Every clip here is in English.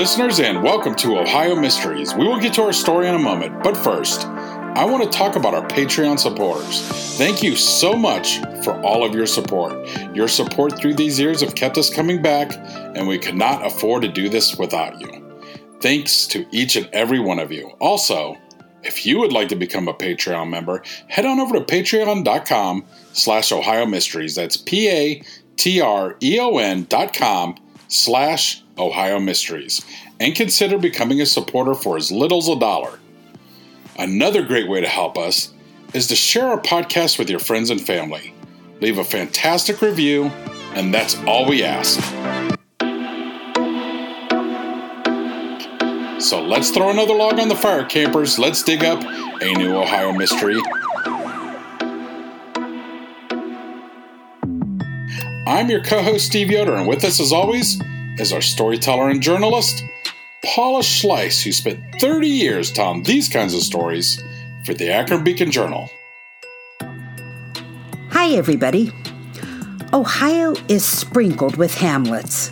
Listeners, and welcome to Ohio Mysteries. We will get to our story in a moment, but first, I want to talk about our Patreon supporters. Thank you so much for all of your support. Your support through these years have kept us coming back, and we could not afford to do this without you. Thanks to each and every one of you. Also, if you would like to become a Patreon member, head on over to patreon.com slash Ohio Mysteries. That's P-A-T-R-E-O-N dot com slash Ohio Mysteries and consider becoming a supporter for as little as a dollar. Another great way to help us is to share our podcast with your friends and family. Leave a fantastic review, and that's all we ask. So let's throw another log on the fire, campers. Let's dig up a new Ohio mystery. I'm your co host, Steve Yoder, and with us, as always, is our storyteller and journalist, Paula Schleis, who spent 30 years telling these kinds of stories for the Akron Beacon Journal. Hi, everybody. Ohio is sprinkled with hamlets,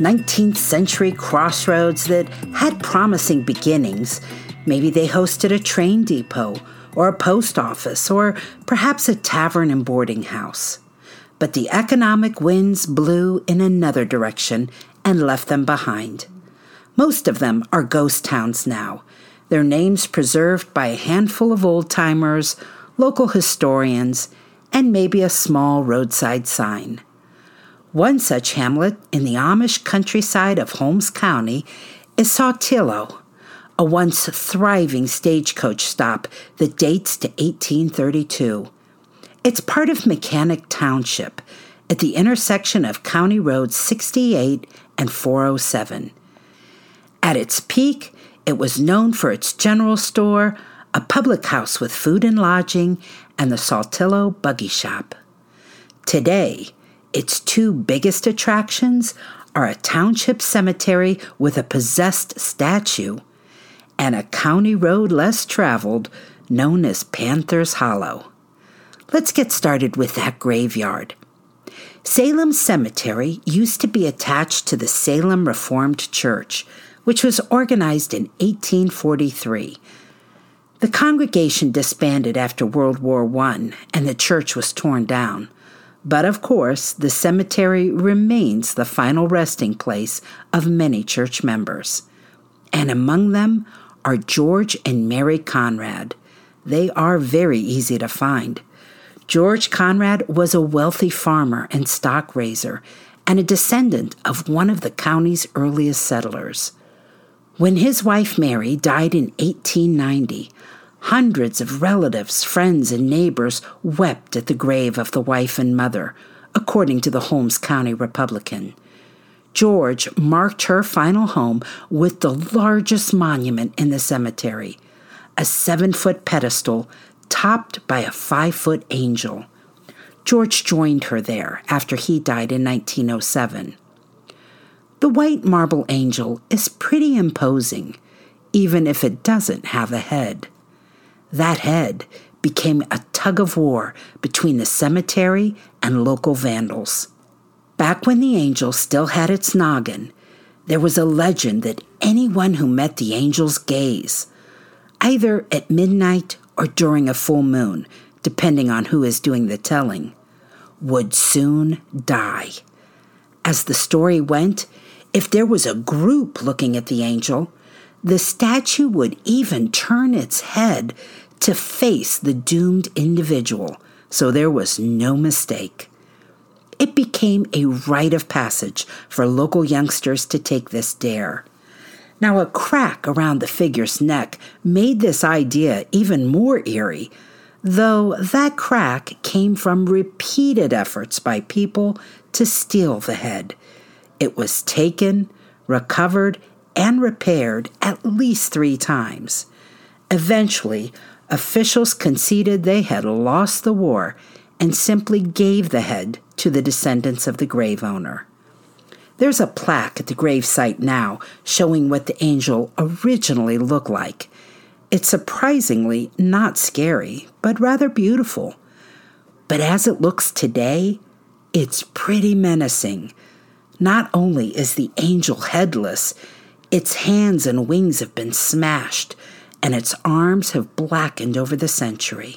19th century crossroads that had promising beginnings. Maybe they hosted a train depot, or a post office, or perhaps a tavern and boarding house. But the economic winds blew in another direction and left them behind. Most of them are ghost towns now, their names preserved by a handful of old timers, local historians, and maybe a small roadside sign. One such hamlet in the Amish countryside of Holmes County is Saltillo, a once thriving stagecoach stop that dates to 1832. It's part of Mechanic Township at the intersection of County Road 68 and 407. At its peak, it was known for its general store, a public house with food and lodging, and the Saltillo Buggy Shop. Today, its two biggest attractions are a township cemetery with a possessed statue and a county road less traveled known as Panther's Hollow. Let's get started with that graveyard. Salem Cemetery used to be attached to the Salem Reformed Church, which was organized in 1843. The congregation disbanded after World War I and the church was torn down. But of course, the cemetery remains the final resting place of many church members. And among them are George and Mary Conrad. They are very easy to find. George Conrad was a wealthy farmer and stock raiser and a descendant of one of the county's earliest settlers. When his wife Mary died in 1890, hundreds of relatives, friends, and neighbors wept at the grave of the wife and mother, according to the Holmes County Republican. George marked her final home with the largest monument in the cemetery, a seven foot pedestal topped by a five foot angel. George joined her there after he died in 1907. The white marble angel is pretty imposing, even if it doesn't have a head. That head became a tug of war between the cemetery and local vandals. Back when the angel still had its noggin, there was a legend that anyone who met the angel's gaze either at midnight or during a full moon, depending on who is doing the telling, would soon die. As the story went, if there was a group looking at the angel, the statue would even turn its head to face the doomed individual, so there was no mistake. It became a rite of passage for local youngsters to take this dare. Now, a crack around the figure's neck made this idea even more eerie, though that crack came from repeated efforts by people to steal the head. It was taken, recovered, and repaired at least three times. Eventually, officials conceded they had lost the war and simply gave the head to the descendants of the grave owner. There's a plaque at the grave site now showing what the angel originally looked like. It's surprisingly not scary, but rather beautiful. But as it looks today, it's pretty menacing. Not only is the angel headless, its hands and wings have been smashed, and its arms have blackened over the century.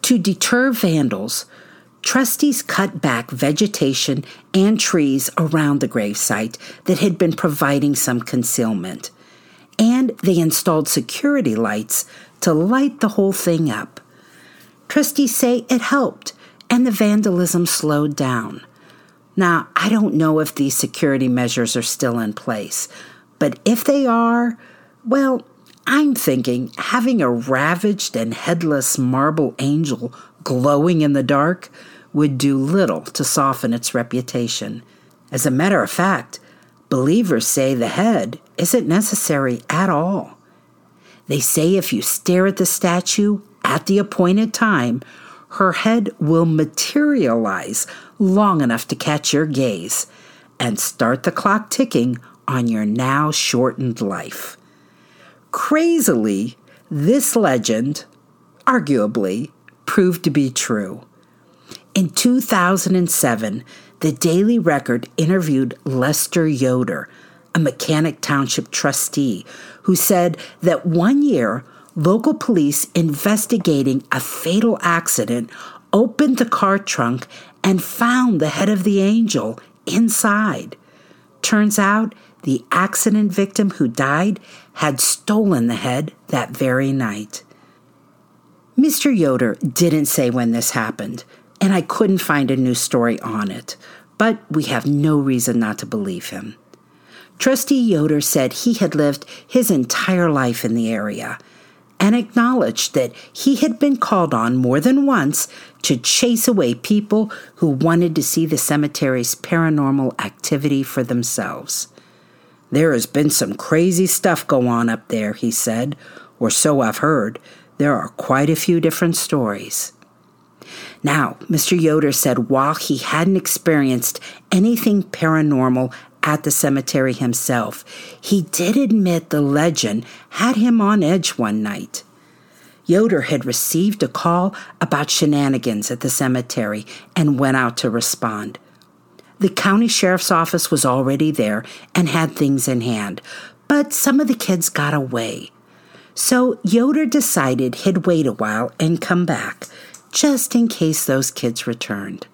To deter vandals, trustees cut back vegetation and trees around the gravesite that had been providing some concealment. And they installed security lights to light the whole thing up. Trustees say it helped, and the vandalism slowed down. Now, I don't know if these security measures are still in place, but if they are, well, I'm thinking having a ravaged and headless marble angel glowing in the dark would do little to soften its reputation. As a matter of fact, believers say the head isn't necessary at all. They say if you stare at the statue at the appointed time, her head will materialize long enough to catch your gaze and start the clock ticking on your now shortened life. Crazily, this legend, arguably, proved to be true. In 2007, the Daily Record interviewed Lester Yoder, a Mechanic Township trustee, who said that one year, local police investigating a fatal accident opened the car trunk and found the head of the angel inside. Turns out the accident victim who died had stolen the head that very night. Mr. Yoder didn't say when this happened, and I couldn't find a new story on it, but we have no reason not to believe him. Trustee Yoder said he had lived his entire life in the area and acknowledged that he had been called on more than once to chase away people who wanted to see the cemetery's paranormal activity for themselves. There has been some crazy stuff go on up there, he said, or so I've heard. There are quite a few different stories. Now, Mr. Yoder said while he hadn't experienced anything paranormal at the cemetery himself, he did admit the legend had him on edge one night. Yoder had received a call about shenanigans at the cemetery and went out to respond. The county sheriff's office was already there and had things in hand, but some of the kids got away. So Yoder decided he'd wait a while and come back, just in case those kids returned.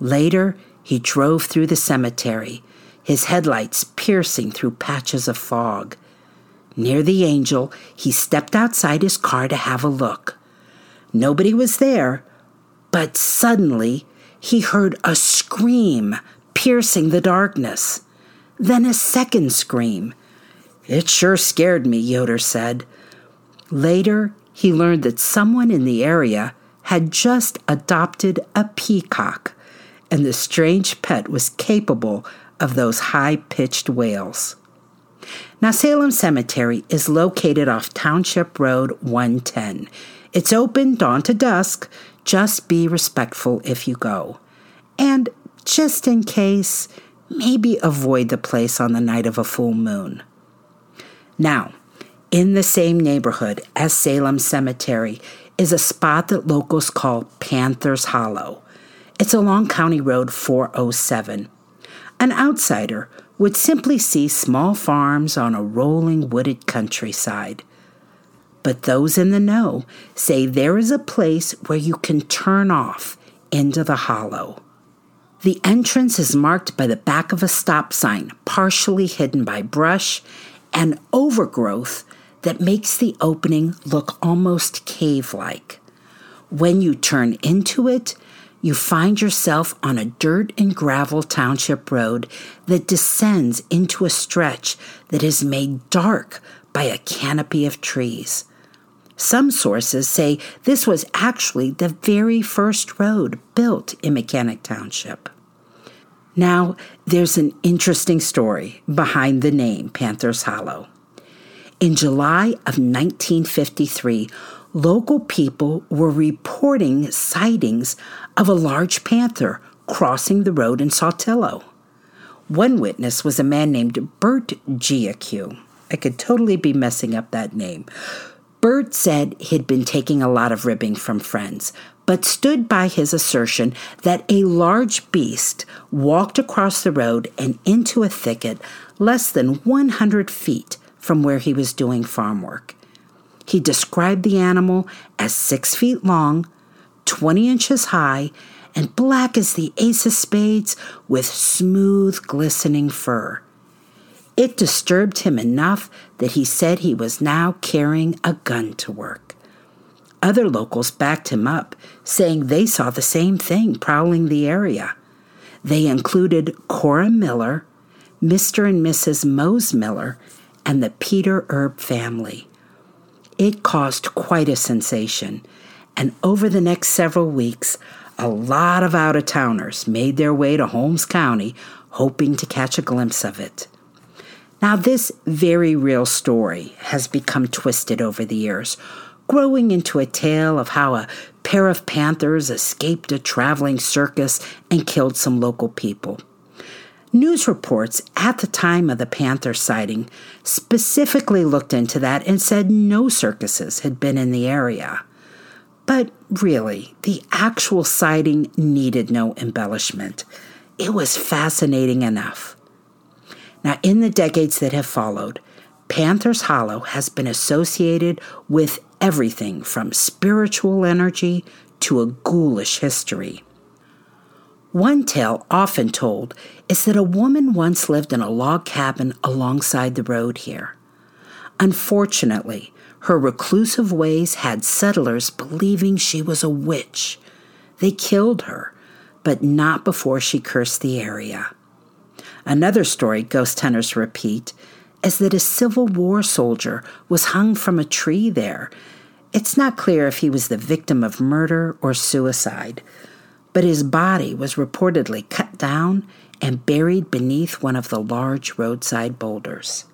Later, he drove through the cemetery, his headlights piercing through patches of fog. Near the angel, he stepped outside his car to have a look. Nobody was there, but suddenly he heard a scream piercing the darkness. Then a second scream. It sure scared me, Yoder said. Later, he learned that someone in the area had just adopted a peacock, and the strange pet was capable of those high pitched wails. Now, Salem Cemetery is located off Township Road 110. It's open dawn to dusk. Just be respectful if you go. And just in case, maybe avoid the place on the night of a full moon. Now, in the same neighborhood as Salem Cemetery is a spot that locals call Panther's Hollow. It's along County Road 407. An outsider would simply see small farms on a rolling wooded countryside. but those in the know say there is a place where you can turn off into the hollow. The entrance is marked by the back of a stop sign, partially hidden by brush and overgrowth that makes the opening look almost cave like. When you turn into it, you find yourself on a dirt and gravel township road that descends into a stretch that is made dark by a canopy of trees. Some sources say this was actually the very first road built in Mechanic Township. Now, there's an interesting story behind the name Panther's Hollow. In July of 1953, local people were reporting sightings of a large panther crossing the road in Saltillo. One witness was a man named Bert Giacu. I could totally be messing up that name. Bert said he'd been taking a lot of ribbing from friends, but stood by his assertion that a large beast walked across the road and into a thicket less than 100 feet from where he was doing farm work. He described the animal as six feet long, 20 inches high, and black as the ace of spades with smooth, glistening fur. It disturbed him enough that he said he was now carrying a gun to work. Other locals backed him up, saying they saw the same thing prowling the area. They included Cora Miller, Mr. and Mrs. Mose Miller, and the Peter Erb family. It caused quite a sensation, and over the next several weeks, a lot of out of towners made their way to Holmes County hoping to catch a glimpse of it. Now, this very real story has become twisted over the years, growing into a tale of how a pair of panthers escaped a traveling circus and killed some local people. News reports at the time of the panther sighting specifically looked into that and said no circuses had been in the area. But really, the actual sighting needed no embellishment. It was fascinating enough. Now, in the decades that have followed, Panther's Hollow has been associated with everything from spiritual energy to a ghoulish history. One tale often told is that a woman once lived in a log cabin alongside the road here. Unfortunately, her reclusive ways had settlers believing she was a witch. They killed her, but not before she cursed the area. Another story ghost hunters repeat is that a Civil War soldier was hung from a tree there. It's not clear if he was the victim of murder or suicide but his body was reportedly cut down and buried beneath one of the large roadside boulders.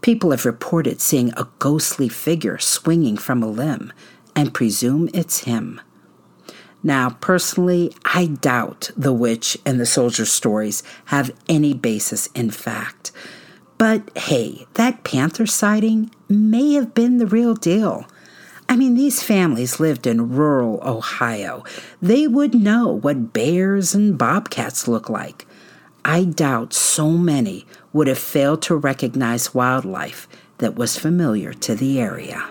People have reported seeing a ghostly figure swinging from a limb and presume it's him. Now, personally, I doubt the witch and the soldier stories have any basis in fact. But hey, that panther sighting may have been the real deal. I mean, these families lived in rural Ohio. They would know what bears and bobcats look like. I doubt so many would have failed to recognize wildlife that was familiar to the area.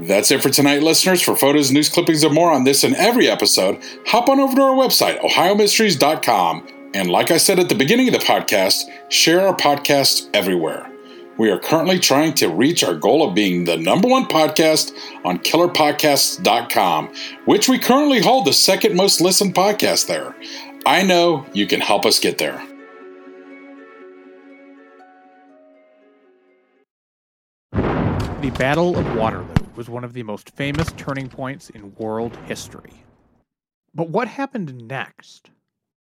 That's it for tonight, listeners. For photos, news clippings, and more on this and every episode, hop on over to our website, ohiomysteries.com. And like I said at the beginning of the podcast, share our podcast everywhere. We are currently trying to reach our goal of being the number one podcast on killerpodcasts.com, which we currently hold the second most listened podcast there. I know you can help us get there. The Battle of Waterloo was one of the most famous turning points in world history. But what happened next?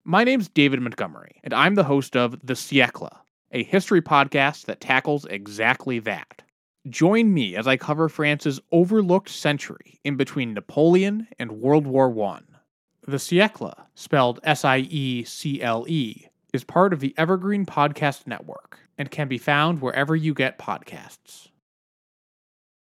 My name's David Montgomery, and I'm the host of The Siècle, a history podcast that tackles exactly that. Join me as I cover France's overlooked century in between Napoleon and World War I. The Siècle, spelled S I E C L E, is part of the Evergreen Podcast Network and can be found wherever you get podcasts.